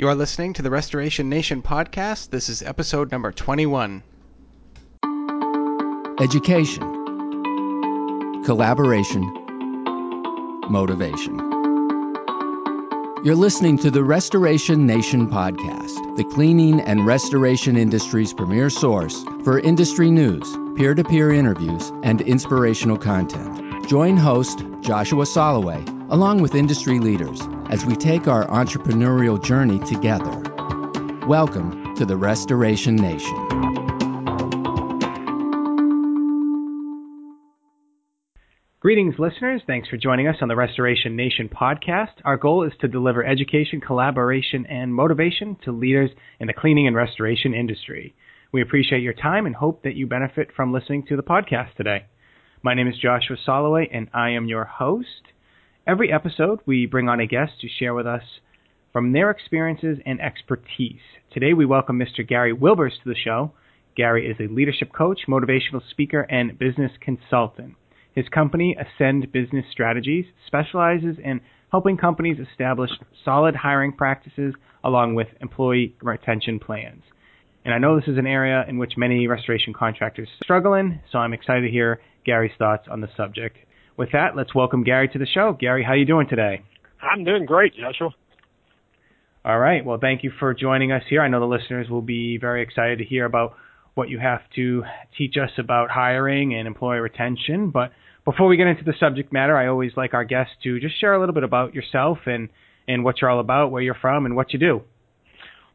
You are listening to the Restoration Nation podcast. This is episode number 21. Education, collaboration, motivation. You're listening to the Restoration Nation podcast, the cleaning and restoration industry's premier source for industry news, peer to peer interviews, and inspirational content. Join host Joshua Soloway along with industry leaders as we take our entrepreneurial journey together. Welcome to the Restoration Nation. Greetings, listeners. Thanks for joining us on the Restoration Nation podcast. Our goal is to deliver education, collaboration, and motivation to leaders in the cleaning and restoration industry. We appreciate your time and hope that you benefit from listening to the podcast today. My name is Joshua Soloway, and I am your host. Every episode, we bring on a guest to share with us from their experiences and expertise. Today, we welcome Mr. Gary Wilbers to the show. Gary is a leadership coach, motivational speaker, and business consultant. His company, Ascend Business Strategies, specializes in helping companies establish solid hiring practices along with employee retention plans. And I know this is an area in which many restoration contractors struggle in, so I'm excited to hear Gary's thoughts on the subject. With that, let's welcome Gary to the show. Gary, how are you doing today? I'm doing great, Joshua. All right. Well, thank you for joining us here. I know the listeners will be very excited to hear about what you have to teach us about hiring and employee retention. But before we get into the subject matter, I always like our guests to just share a little bit about yourself and, and what you're all about, where you're from, and what you do.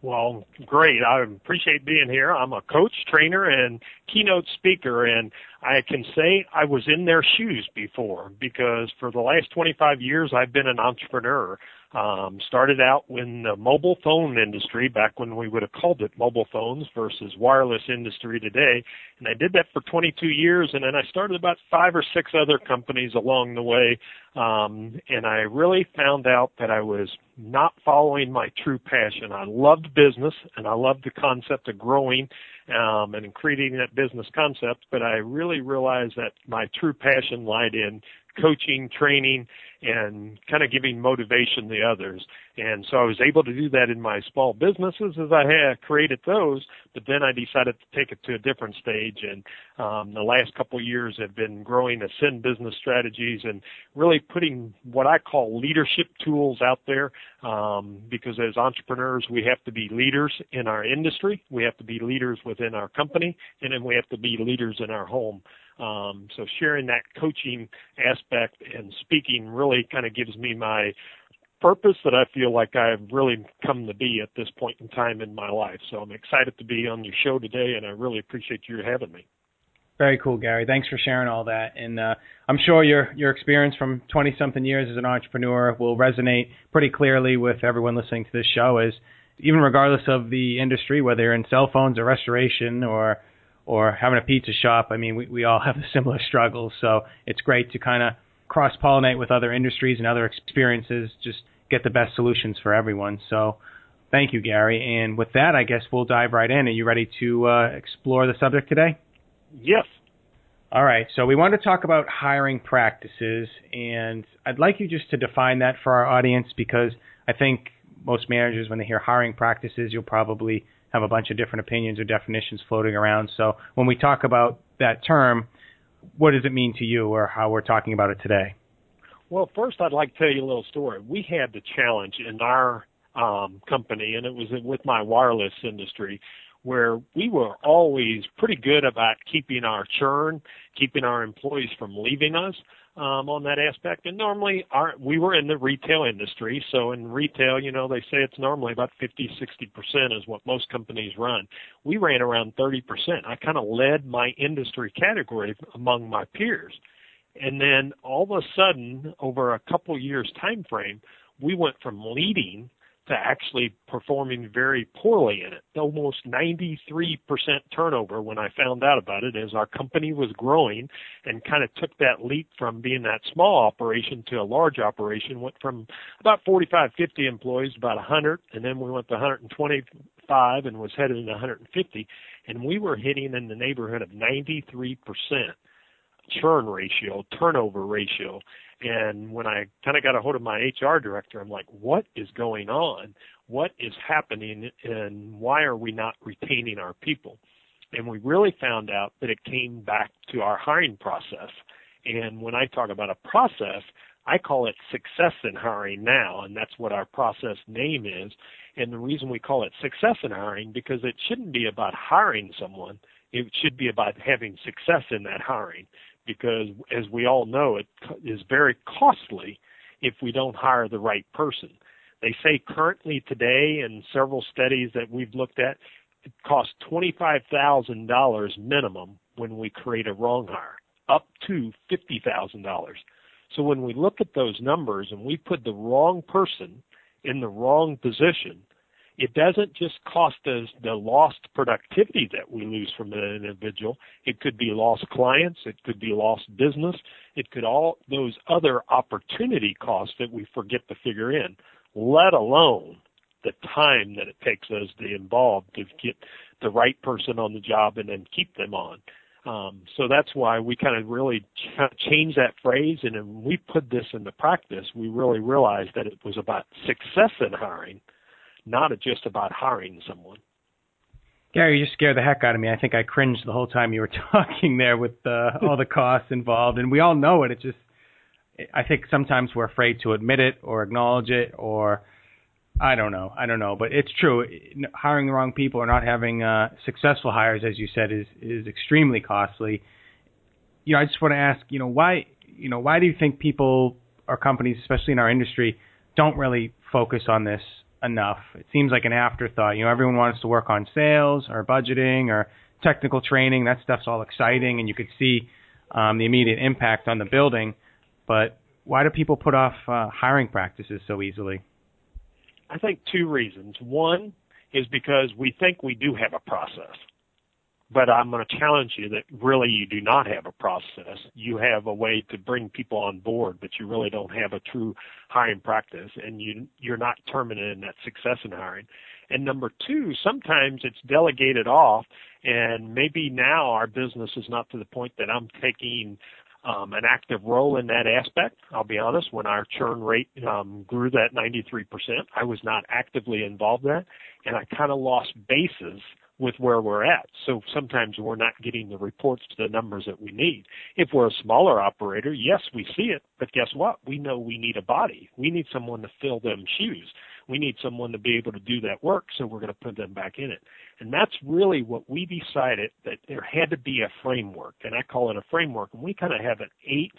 Well, great. I appreciate being here. I'm a coach, trainer, and keynote speaker, and I can say I was in their shoes before because for the last 25 years I've been an entrepreneur. Um, started out in the mobile phone industry back when we would have called it mobile phones versus wireless industry today. And I did that for 22 years and then I started about five or six other companies along the way. Um, and I really found out that I was not following my true passion. I loved business and I loved the concept of growing um, and creating that business concept, but I really realized that my true passion lied in coaching, training, and kind of giving motivation to others. And so I was able to do that in my small businesses as I had created those, but then I decided to take it to a different stage. And um, the last couple of years have been growing Ascend business strategies and really putting what I call leadership tools out there. Um, because as entrepreneurs, we have to be leaders in our industry, we have to be leaders within our company, and then we have to be leaders in our home. Um, so sharing that coaching aspect and speaking really kind of gives me my purpose that I feel like I've really come to be at this point in time in my life. So I'm excited to be on your show today, and I really appreciate you having me. Very cool, Gary. Thanks for sharing all that. And uh, I'm sure your your experience from 20 something years as an entrepreneur will resonate pretty clearly with everyone listening to this show. Is even regardless of the industry, whether you're in cell phones or restoration or or having a pizza shop, I mean, we, we all have a similar struggles. So it's great to kind of cross pollinate with other industries and other experiences, just get the best solutions for everyone. So thank you, Gary. And with that, I guess we'll dive right in. Are you ready to uh, explore the subject today? Yes. All right. So we want to talk about hiring practices, and I'd like you just to define that for our audience because I think most managers, when they hear hiring practices, you'll probably have a bunch of different opinions or definitions floating around. So when we talk about that term, what does it mean to you or how we're talking about it today? Well, first, I'd like to tell you a little story. We had the challenge in our um, company, and it was with my wireless industry, where we were always pretty good about keeping our churn, keeping our employees from leaving us um, on that aspect. And normally, our we were in the retail industry, so in retail, you know, they say it's normally about 50, 60 percent is what most companies run. We ran around 30 percent. I kind of led my industry category among my peers. And then all of a sudden, over a couple years time frame, we went from leading to actually performing very poorly in it. Almost 93% turnover when I found out about it as our company was growing and kind of took that leap from being that small operation to a large operation, went from about 45, 50 employees about 100, and then we went to 125 and was headed to 150, and we were hitting in the neighborhood of 93% churn ratio, turnover ratio. And when I kind of got a hold of my HR director, I'm like, what is going on? what is happening and why are we not retaining our people? And we really found out that it came back to our hiring process. And when I talk about a process, I call it success in hiring now, and that's what our process name is. And the reason we call it success in hiring because it shouldn't be about hiring someone. It should be about having success in that hiring because as we all know, it is very costly if we don't hire the right person. They say currently today in several studies that we've looked at, it costs $25,000 minimum when we create a wrong hire, up to $50,000. So when we look at those numbers and we put the wrong person in the wrong position, it doesn't just cost us the lost productivity that we lose from an individual. It could be lost clients. It could be lost business. It could all those other opportunity costs that we forget to figure in, let alone the time that it takes us to involve to get the right person on the job and then keep them on. Um, so that's why we kind of really ch- changed that phrase, and when we put this into practice, we really realized that it was about success in hiring, not just about hiring someone. Gary, you just scared the heck out of me. I think I cringed the whole time you were talking there with uh, all the costs involved, and we all know it. It just, I think sometimes we're afraid to admit it or acknowledge it or I don't know. I don't know, but it's true. Hiring the wrong people or not having uh, successful hires, as you said, is is extremely costly. You know, I just want to ask, you know, why, you know, why do you think people or companies, especially in our industry, don't really focus on this enough? It seems like an afterthought. You know, everyone wants to work on sales or budgeting or technical training. That stuff's all exciting, and you could see um, the immediate impact on the building. But why do people put off uh, hiring practices so easily? I think two reasons. One is because we think we do have a process. But I'm going to challenge you that really you do not have a process. You have a way to bring people on board, but you really don't have a true hiring practice and you you're not terminating that success in hiring. And number two, sometimes it's delegated off and maybe now our business is not to the point that I'm taking um, an active role in that aspect. I'll be honest, when our churn rate um, grew that 93%, I was not actively involved in that, and I kind of lost bases with where we're at. So sometimes we're not getting the reports to the numbers that we need. If we're a smaller operator, yes, we see it, but guess what? We know we need a body. We need someone to fill them shoes. We need someone to be able to do that work, so we're going to put them back in it. And that's really what we decided that there had to be a framework, and I call it a framework. And we kind of have an eight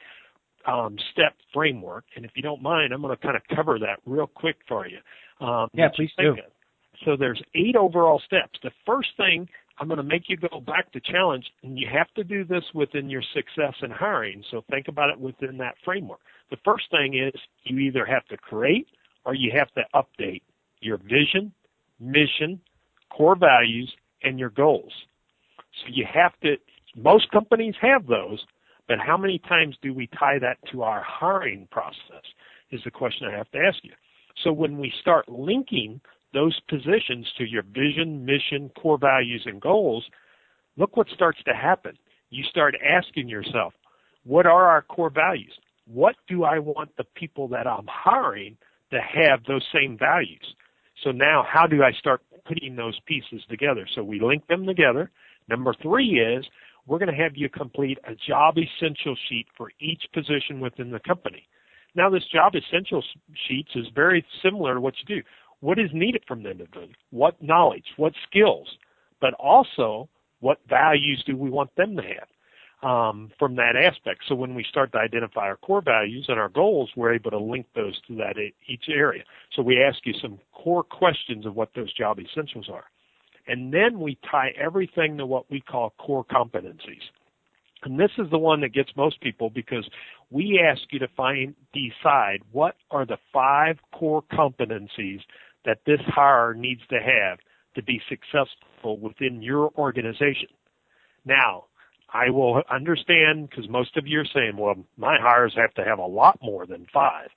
um, step framework. And if you don't mind, I'm going to kind of cover that real quick for you. Um, yeah, please do. Of. So there's eight overall steps. The first thing I'm going to make you go back to challenge, and you have to do this within your success in hiring. So think about it within that framework. The first thing is you either have to create or you have to update your vision, mission, core values, and your goals. So you have to, most companies have those, but how many times do we tie that to our hiring process is the question I have to ask you. So when we start linking those positions to your vision, mission, core values, and goals, look what starts to happen. You start asking yourself, what are our core values? What do I want the people that I'm hiring to have those same values? So now how do I start putting those pieces together? So we link them together. Number three is we're going to have you complete a job essential sheet for each position within the company. Now this job essential sheets is very similar to what you do. What is needed from the individual? What knowledge? What skills? But also, what values do we want them to have? um, from that aspect. So when we start to identify our core values and our goals, we're able to link those to that each area. So we ask you some core questions of what those job essentials are. And then we tie everything to what we call core competencies. And this is the one that gets most people because we ask you to find, decide what are the five core competencies that this hire needs to have to be successful within your organization. Now, I will understand because most of you are saying, well, my hires have to have a lot more than five.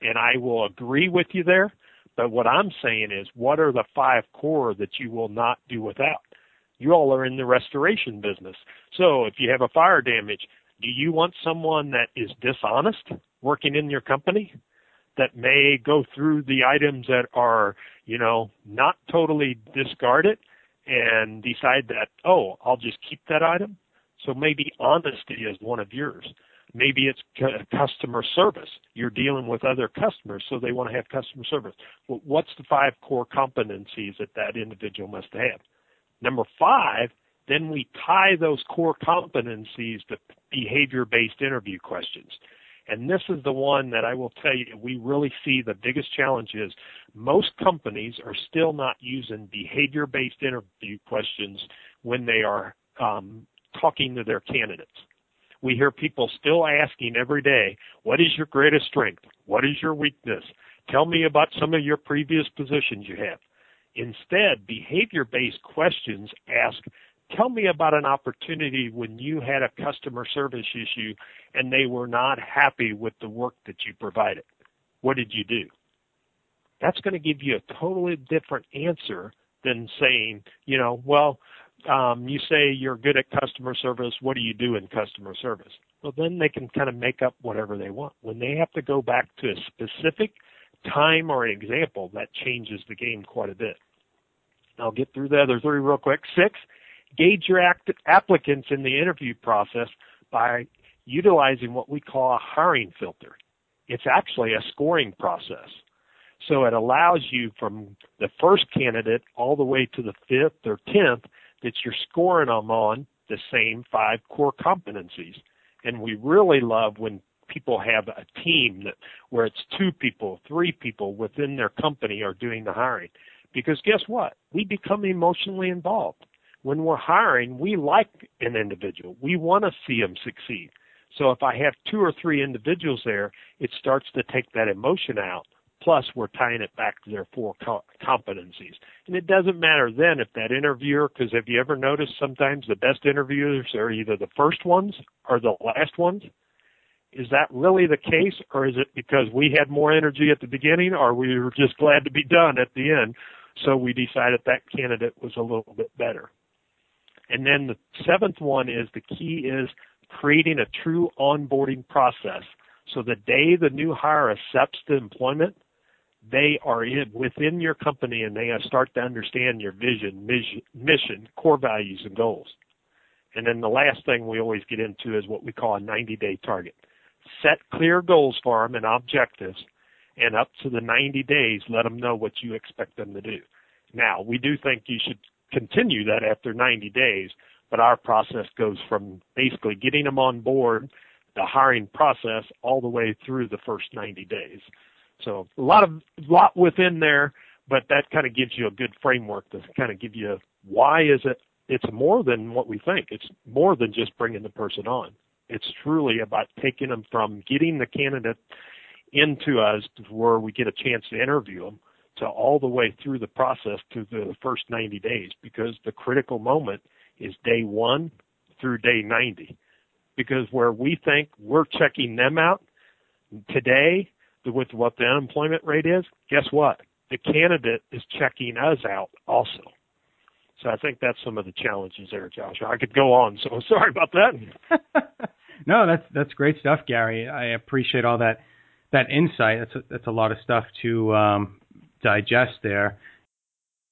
And I will agree with you there. But what I'm saying is, what are the five core that you will not do without? You all are in the restoration business. So if you have a fire damage, do you want someone that is dishonest working in your company? That may go through the items that are, you know, not totally discarded and decide that, oh, I'll just keep that item. So maybe honesty is one of yours. Maybe it's customer service. You're dealing with other customers, so they want to have customer service. Well, what's the five core competencies that that individual must have? Number five, then we tie those core competencies to behavior-based interview questions. And this is the one that I will tell you we really see the biggest challenge is most companies are still not using behavior-based interview questions when they are um, talking to their candidates. We hear people still asking every day, what is your greatest strength? What is your weakness? Tell me about some of your previous positions you have. Instead, behavior-based questions ask, tell me about an opportunity when you had a customer service issue and they were not happy with the work that you provided. What did you do? That's going to give you a totally different answer than saying, you know, well, um, you say you're good at customer service. What do you do in customer service? Well, then they can kind of make up whatever they want. When they have to go back to a specific time or an example, that changes the game quite a bit. I'll get through the other three real quick. Six, gauge your applicants in the interview process by utilizing what we call a hiring filter. It's actually a scoring process. So it allows you from the first candidate all the way to the fifth or tenth that you're scoring them on the same five core competencies. And we really love when people have a team that where it's two people, three people within their company are doing the hiring. Because guess what? We become emotionally involved. When we're hiring, we like an individual. We want to see them succeed. So if I have two or three individuals there, it starts to take that emotion out Plus, we're tying it back to their four co- competencies. And it doesn't matter then if that interviewer, because have you ever noticed sometimes the best interviewers are either the first ones or the last ones? Is that really the case, or is it because we had more energy at the beginning, or we were just glad to be done at the end, so we decided that candidate was a little bit better? And then the seventh one is the key is creating a true onboarding process. So the day the new hire accepts the employment, they are in, within your company and they start to understand your vision, mission, core values, and goals. And then the last thing we always get into is what we call a 90 day target. Set clear goals for them and objectives, and up to the 90 days, let them know what you expect them to do. Now, we do think you should continue that after 90 days, but our process goes from basically getting them on board, the hiring process, all the way through the first 90 days. So a lot of lot within there, but that kind of gives you a good framework to kind of give you why is it it's more than what we think. It's more than just bringing the person on. It's truly about taking them from getting the candidate into us where we get a chance to interview them to all the way through the process to the first 90 days because the critical moment is day one through day 90. Because where we think we're checking them out today with what the unemployment rate is, guess what? The candidate is checking us out also. So I think that's some of the challenges there, Josh. I could go on, so sorry about that. no, that's that's great stuff, Gary. I appreciate all that that insight. That's a, that's a lot of stuff to um, digest there.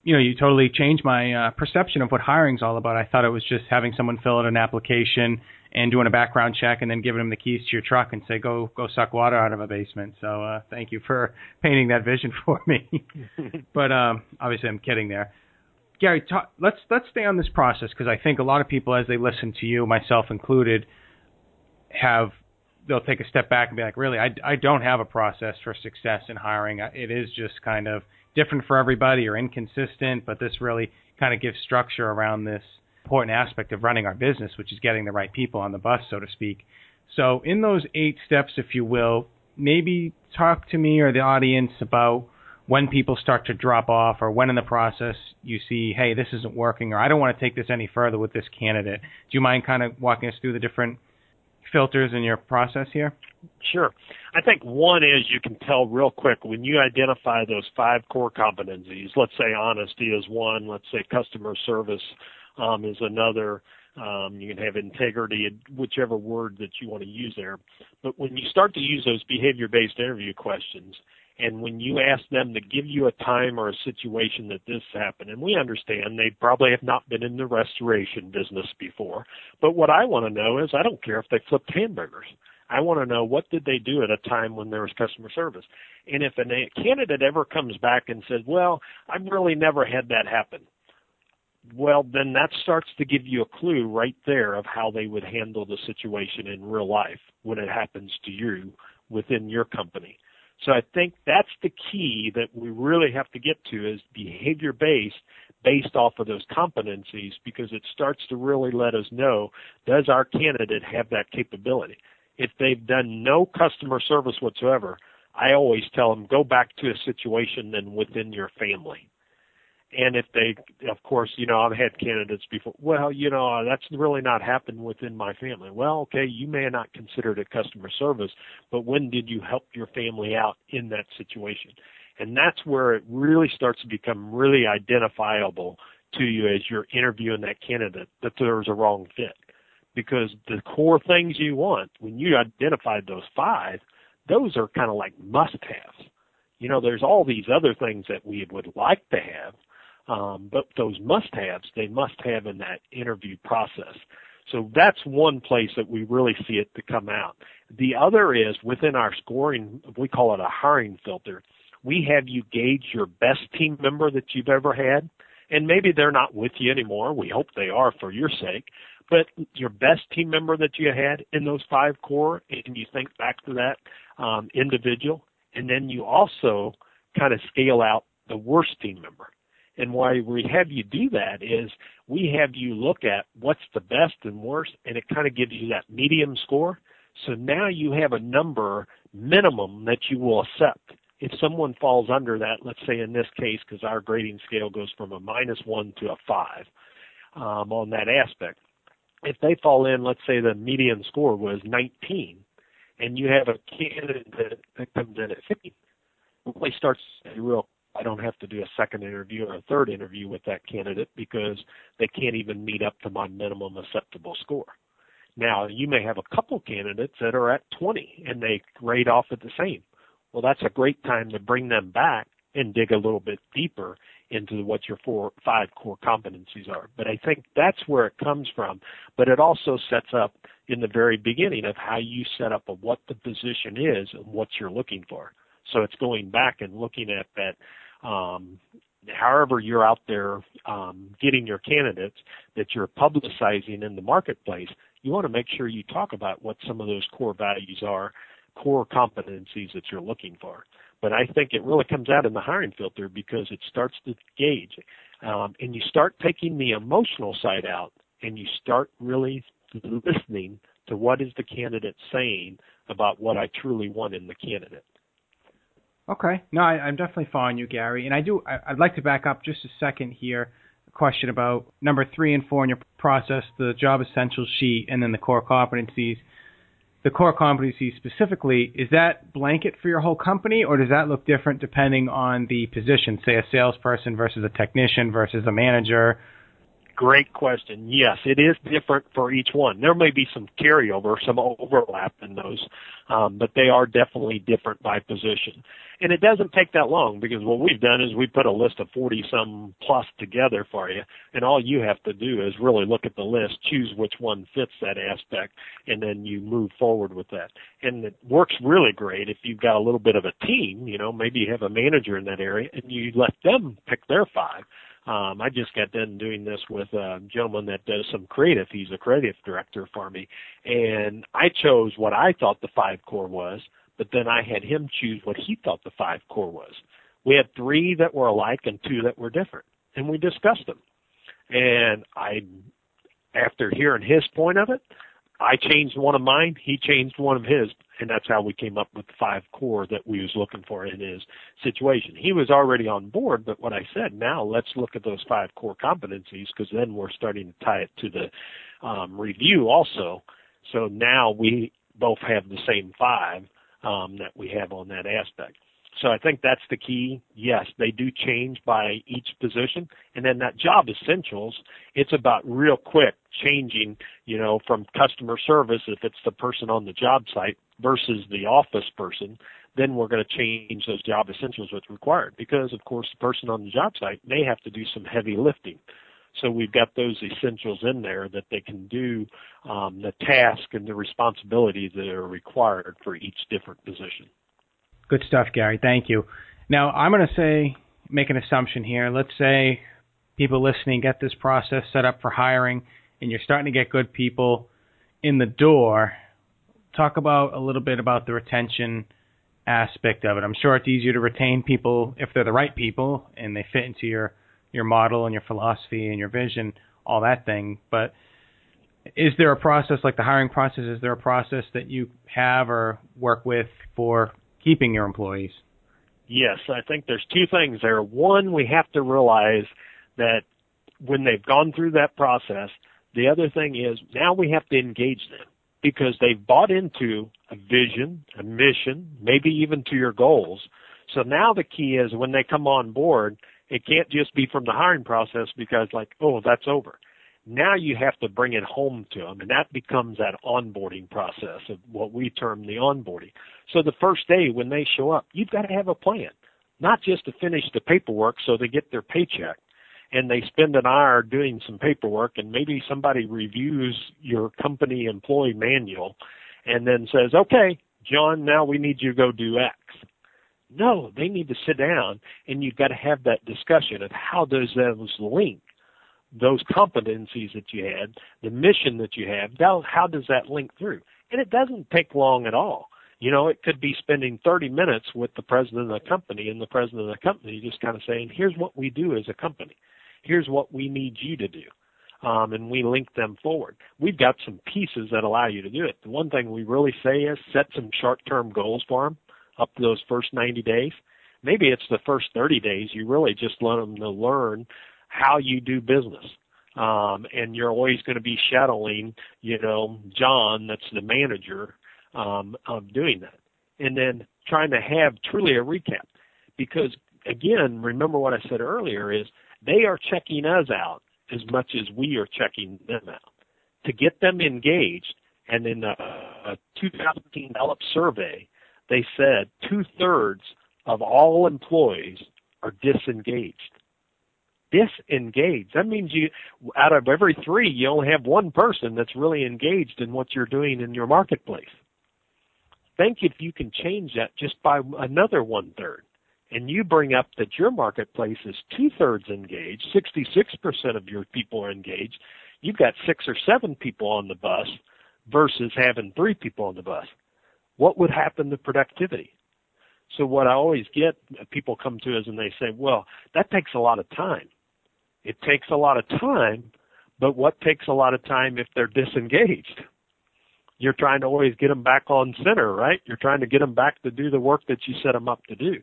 You know, you totally changed my uh, perception of what hiring's all about. I thought it was just having someone fill out an application and doing a background check and then giving them the keys to your truck and say go go suck water out of a basement. So uh, thank you for painting that vision for me. but um, obviously I'm kidding there. Gary, talk, let's let's stay on this process because I think a lot of people, as they listen to you, myself included, have they'll take a step back and be like, really, I, I don't have a process for success in hiring. It is just kind of different for everybody or inconsistent, but this really kind of gives structure around this important aspect of running our business, which is getting the right people on the bus, so to speak. So, in those eight steps, if you will, maybe talk to me or the audience about when people start to drop off or when in the process you see, hey, this isn't working or I don't want to take this any further with this candidate. Do you mind kind of walking us through the different filters in your process here? Sure. I think one is you can tell real quick when you identify those five core competencies. Let's say honesty is one. Let's say customer service um, is another. Um, you can have integrity, whichever word that you want to use there. But when you start to use those behavior-based interview questions, and when you ask them to give you a time or a situation that this happened, and we understand they probably have not been in the restoration business before, but what I want to know is I don't care if they flipped hamburgers. I want to know what did they do at a time when there was customer service. And if a candidate ever comes back and says, well, I've really never had that happen, well, then that starts to give you a clue right there of how they would handle the situation in real life when it happens to you within your company. So I think that's the key that we really have to get to is behavior based based off of those competencies because it starts to really let us know does our candidate have that capability. If they've done no customer service whatsoever, I always tell them go back to a situation then within your family and if they, of course, you know, I've had candidates before. Well, you know, that's really not happened within my family. Well, okay, you may not consider it customer service, but when did you help your family out in that situation? And that's where it really starts to become really identifiable to you as you're interviewing that candidate that there's a wrong fit. Because the core things you want, when you identified those five, those are kind of like must haves. You know, there's all these other things that we would like to have, but those must-haves, they must have in that interview process. So that's one place that we really see it to come out. The other is within our scoring, we call it a hiring filter. We have you gauge your best team member that you've ever had, and maybe they're not with you anymore. We hope they are for your sake. But your best team member that you had in those five core, and you think back to that um, individual, and then you also kind of scale out the worst team member. And why we have you do that is we have you look at what's the best and worst, and it kind of gives you that medium score. So now you have a number minimum that you will accept. If someone falls under that, let's say in this case, because our grading scale goes from a minus one to a five um, on that aspect. If they fall in, let's say the median score was 19, and you have a candidate that, comes in at 50, it really starts a real I don't have to do a second interview or a third interview with that candidate because they can't even meet up to my minimum acceptable score. Now, you may have a couple candidates that are at 20 and they grade off at the same. Well, that's a great time to bring them back and dig a little bit deeper into what your four, five core competencies are. But I think that's where it comes from. But it also sets up in the very beginning of how you set up of what the position is and what you're looking for. So it's going back and looking at that um, however you're out there um, getting your candidates that you're publicizing in the marketplace, you want to make sure you talk about what some of those core values are, core competencies that you're looking for. But I think it really comes out in the hiring filter because it starts to gauge, um, and you start taking the emotional side out, and you start really listening to what is the candidate saying about what I truly want in the candidate. Okay. No, I, am definitely following you, Gary. And I do. I, would like to back up just a second here. A question about number three and four in your process: the job essentials sheet, and then the core competencies. The core competencies specifically, is that blanket for your whole company, or does that look different depending on the position? Say a salesperson versus a technician versus a manager Great question. Yes, it is different for each one. There may be some carryover, some overlap in those, um, but they are definitely different by position. And it doesn't take that long because what we've done is we put a list of 40 some plus together for you, and all you have to do is really look at the list, choose which one fits that aspect, and then you move forward with that. And it works really great if you've got a little bit of a team, you know, maybe you have a manager in that area and you let them pick their five um, I just got done doing this with a gentleman that does some creative. He's a creative director for me. And I chose what I thought the five core was, but then I had him choose what he thought the five core was. We had three that were alike and two that were different. And we discussed them. And I, after hearing his point of it, I changed one of mine, he changed one of his, and that's how we came up with the five core that we was looking for in his situation. He was already on board, but what I said, now let's look at those five core competencies because then we're starting to tie it to the um, review also. So now we both have the same five um, that we have on that aspect. So I think that's the key. Yes, they do change by each position. And then that job essentials, it's about real quick changing, you know, from customer service if it's the person on the job site versus the office person, then we're going to change those job essentials what's required because of course the person on the job site may have to do some heavy lifting. So we've got those essentials in there that they can do um, the task and the responsibilities that are required for each different position. Good stuff, Gary. Thank you. Now, I'm going to say, make an assumption here. Let's say people listening get this process set up for hiring, and you're starting to get good people in the door. Talk about a little bit about the retention aspect of it. I'm sure it's easier to retain people if they're the right people and they fit into your your model and your philosophy and your vision, all that thing. But is there a process like the hiring process? Is there a process that you have or work with for keeping your employees? Yes, I think there's two things there. One, we have to realize that when they've gone through that process, the other thing is now we have to engage them because they've bought into a vision, a mission, maybe even to your goals. So now the key is when they come on board, it can't just be from the hiring process because like, oh, that's over. Now you have to bring it home to them, and that becomes that onboarding process of what we term the onboarding. So the first day when they show up, you've got to have a plan, not just to finish the paperwork so they get their paycheck and they spend an hour doing some paperwork and maybe somebody reviews your company employee manual and then says, okay, John, now we need you to go do X. No, they need to sit down and you've got to have that discussion of how does those link those competencies that you had, the mission that you have, how, does that link through? And it doesn't take long at all. You know, it could be spending 30 minutes with the president of the company and the president of the company just kind of saying, here's what we do as a company. Here's what we need you to do. Um, and we link them forward. We've got some pieces that allow you to do it. The one thing we really say is set some short-term goals for them up to those first 90 days. Maybe it's the first 30 days. You really just let them to learn how you do business. Um, and you're always going to be shadowing, you know, John, that's the manager, um, of doing that. And then trying to have truly a recap. Because again, remember what I said earlier is they are checking us out as much as we are checking them out. To get them engaged, and in a, a 2015 Gallup survey, they said two thirds of all employees are disengaged disengaged. That means you, out of every three, you only have one person that's really engaged in what you're doing in your marketplace. Think if you can change that just by another one third. And you bring up that your marketplace is two thirds engaged, 66% of your people are engaged. You've got six or seven people on the bus versus having three people on the bus. What would happen to productivity? So what I always get, people come to us and they say, well, that takes a lot of time. It takes a lot of time, but what takes a lot of time if they're disengaged? You're trying to always get them back on center, right? You're trying to get them back to do the work that you set them up to do.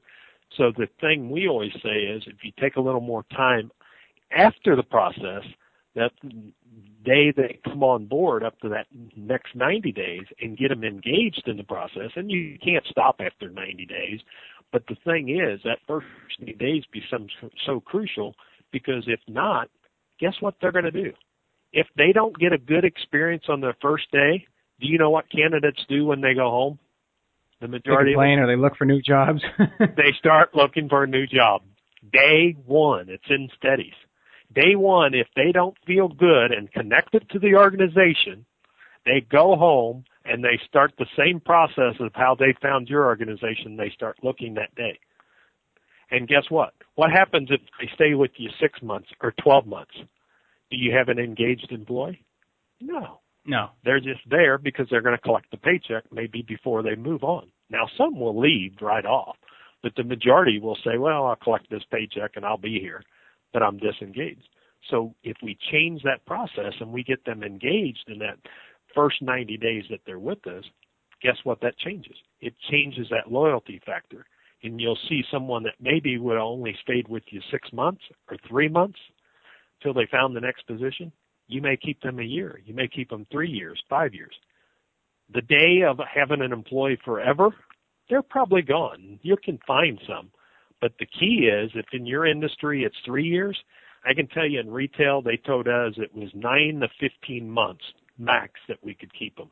So the thing we always say is if you take a little more time after the process, that day they come on board up to that next 90 days and get them engaged in the process, and you can't stop after 90 days. But the thing is, that first 90 days becomes so crucial because if not, guess what they're going to do? If they don't get a good experience on their first day, do you know what candidates do when they go home? The majority they complain or they look for new jobs. they start looking for a new job. Day one, it's in studies. Day one, if they don't feel good and connected to the organization, they go home and they start the same process of how they found your organization. They start looking that day. And guess what? What happens if they stay with you six months or 12 months? Do you have an engaged employee? No. No. They're just there because they're going to collect the paycheck maybe before they move on. Now, some will leave right off, but the majority will say, well, I'll collect this paycheck and I'll be here, but I'm disengaged. So if we change that process and we get them engaged in that first 90 days that they're with us, guess what that changes? It changes that loyalty factor and you'll see someone that maybe would only stayed with you six months or three months till they found the next position. You may keep them a year. You may keep them three years, five years. The day of having an employee forever, they're probably gone. You can find some. But the key is if in your industry it's three years, I can tell you in retail they told us it was nine to 15 months max that we could keep them.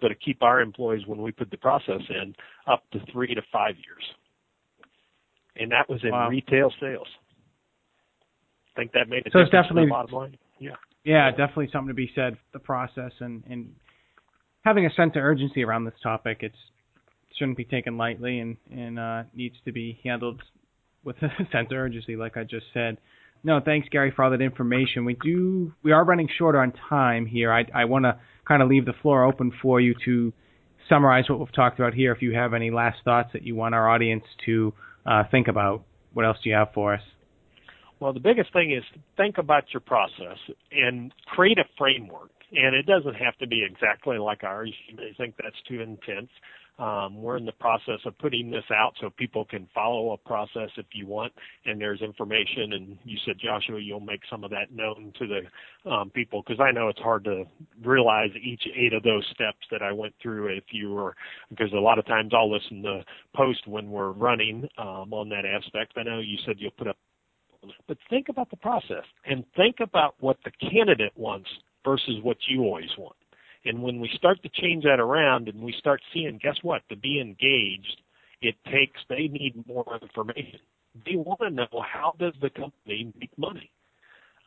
To keep our employees when we put the process in up to three to five years. And that was in retail sales. I think that made a so difference it's definitely, bottom line. Yeah. Yeah, definitely something to be said. The process and and having a sense of urgency around this topic. It's shouldn't be taken lightly and and uh, needs to be handled with a sense of urgency, like I just said. No, thanks, Gary, for all that information. We do we are running short on time here. I I want to kind of leave the floor open for you to summarize what we've talked about here. If you have any last thoughts that you want our audience to uh, think about, what else do you have for us? Well, the biggest thing is think about your process and create a framework. And it doesn't have to be exactly like ours. You may think that's too intense. Um, we're in the process of putting this out so people can follow a process if you want, and there's information. And you said, Joshua, you'll make some of that known to the um, people because I know it's hard to realize each eight of those steps that I went through. If you were, because a lot of times I'll listen to post when we're running um, on that aspect. I know you said you'll put up but think about the process and think about what the candidate wants versus what you always want. And when we start to change that around and we start seeing, guess what? To be engaged, it takes, they need more information. They want to know how does the company make money?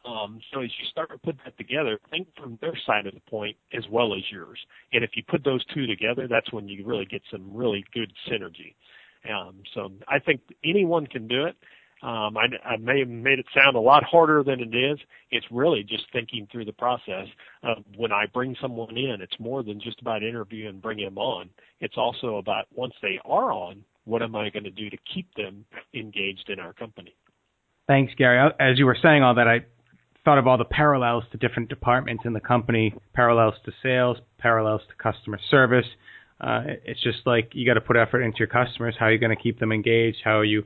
Um, so as you start to put that together, think from their side of the point as well as yours. And if you put those two together, that's when you really get some really good synergy. Um, so I think anyone can do it. Um, I, I may have made it sound a lot harder than it is. It's really just thinking through the process of when I bring someone in, it's more than just about interviewing and bringing them on. It's also about once they are on, what am I going to do to keep them engaged in our company? Thanks, Gary. As you were saying all that, I thought of all the parallels to different departments in the company, parallels to sales, parallels to customer service. Uh, it's just like you got to put effort into your customers. How are you going to keep them engaged? How are you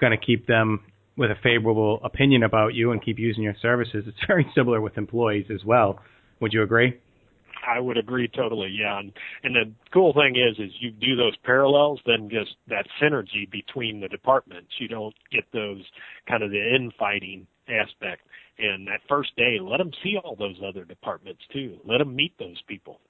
going to keep them with a favorable opinion about you and keep using your services. It's very similar with employees as well. Would you agree? I would agree totally. Yeah, and, and the cool thing is, is you do those parallels, then just that synergy between the departments. You don't get those kind of the infighting aspect. And that first day, let them see all those other departments too. Let them meet those people.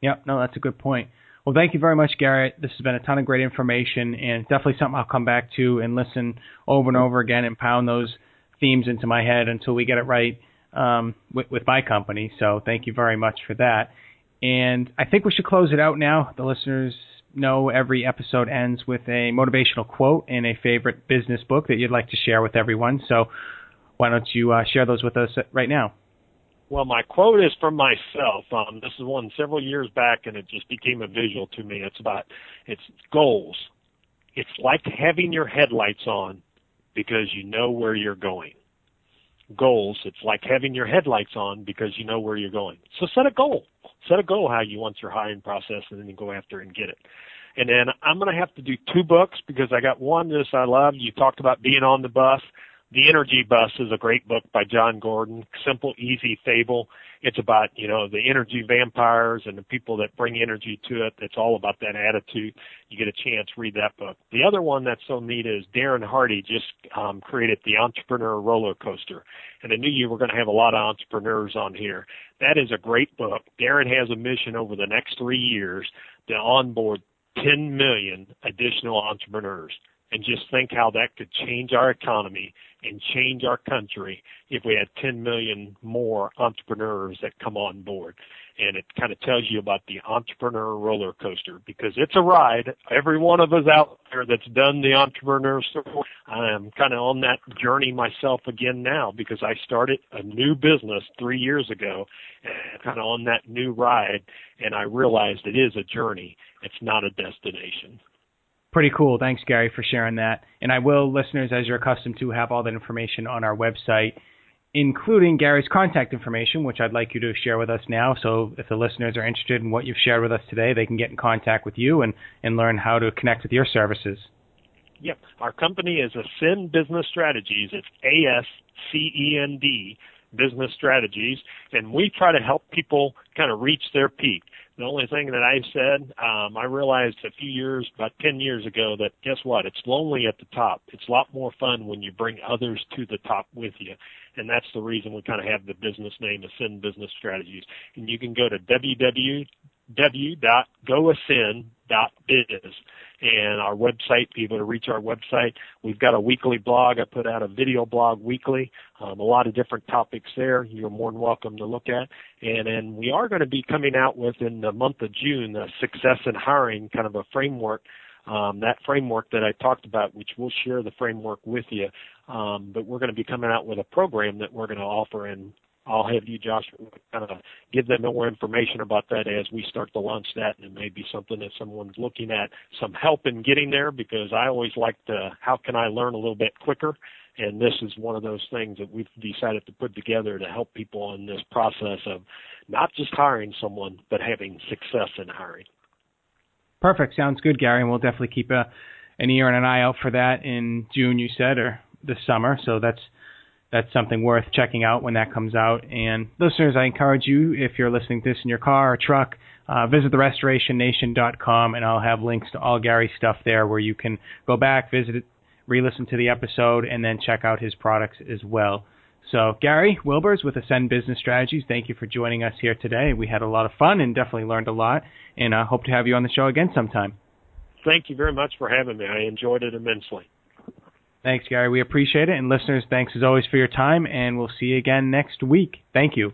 Yep. No, that's a good point. Well, thank you very much, Garrett. This has been a ton of great information and definitely something I'll come back to and listen over and over again and pound those themes into my head until we get it right um, with, with my company. So thank you very much for that. And I think we should close it out now. The listeners know every episode ends with a motivational quote and a favorite business book that you'd like to share with everyone. So why don't you uh, share those with us right now? Well, my quote is from myself. Um, this is one several years back, and it just became a visual to me. It's about it's goals. It's like having your headlights on because you know where you're going. Goals. It's like having your headlights on because you know where you're going. So set a goal. Set a goal how you want your hiring process, and then you go after and get it. And then I'm going to have to do two books because I got one that I love. You talked about being on the bus. The Energy Bus is a great book by Jon Gordon. Simple, easy fable. It's about, you know, the energy vampires and the people that bring energy to it. It's all about that attitude. You get a chance, read that book. The other one that's so neat is Darren Hardy just um, created the Entrepreneur Roller Coaster. And I knew you were going to have a lot of entrepreneurs on here. That is a great book. Darren has a mission over the next three years to onboard 10 million additional entrepreneurs and just think how that could change our economy and change our country if we had 10 million more entrepreneurs that come on board. And it kind of tells you about the entrepreneur roller coaster because it's a ride. Every one of us out there that's done the entrepreneur story, I am kind of on that journey myself again now because I started a new business three years ago, and kind of on that new ride, and I realized it is a journey. It's not a destination. Pretty cool. Thanks, Gary, for sharing that. And I will, listeners, as you're accustomed to, have all that information on our website, including Gary's contact information, which I'd like you to share with us now. So if the listeners are interested in what you've shared with us today, they can get in contact with you and, and learn how to connect with your services. Yep. Our company is Ascend Business Strategies. It's A S C E N D Business Strategies. And we try to help people kind of reach their peak The only thing that I've said, um, I realized a few years, about 10 years ago, that guess what? It's lonely at the top. It's a lot more fun when you bring others to the top with you. And that's the reason we kind of have the business name Ascend Business Strategies. And you can go to www.goascend.biz and our website, be able to reach our website. We've got a weekly blog. I put out a video blog weekly, um, a lot of different topics there. You're more than welcome to look at. And then we are going to be coming out with in the month of June a success in hiring kind of a framework. Um, that framework that I talked about, which we'll share the framework with you, um, but we're going to be coming out with a program that we're going to offer and I'll have you, Josh, kind of give them more information about that as we start to launch that, and it may be something that someone's looking at some help in getting there because I always like to, how can I learn a little bit quicker? And this is one of those things that we've decided to put together to help people in this process of not just hiring someone, but having success in hiring. Perfect. Sounds good, Gary. And we'll definitely keep a, an ear and an eye out for that in June, you said, or this summer. So that's that's something worth checking out when that comes out. And listeners, I encourage you, if you're listening to this in your car or truck, uh, visit therestorationnation.com and I'll have links to all Gary's stuff there where you can go back, visit it, re-listen to the episode, and then check out his products as well. So, Gary Wilbers with Ascend Business Strategies, thank you for joining us here today. We had a lot of fun and definitely learned a lot, and I uh, hope to have you on the show again sometime. Thank you very much for having me. I enjoyed it immensely. Thanks, Gary. We appreciate it. And listeners, thanks as always for your time, and we'll see you again next week. Thank you.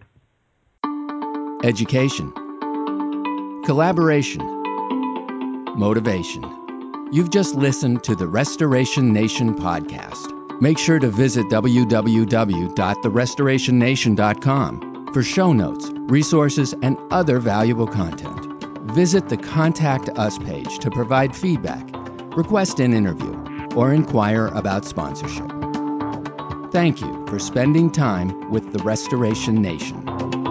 Education, collaboration, motivation. You've just listened to the Restoration Nation podcast. Make sure to visit www.therestorationnation.com for show notes, resources, and other valuable content. Visit the Contact Us page to provide feedback, request an interview, or inquire about sponsorship. Thank you for spending time with the Restoration Nation.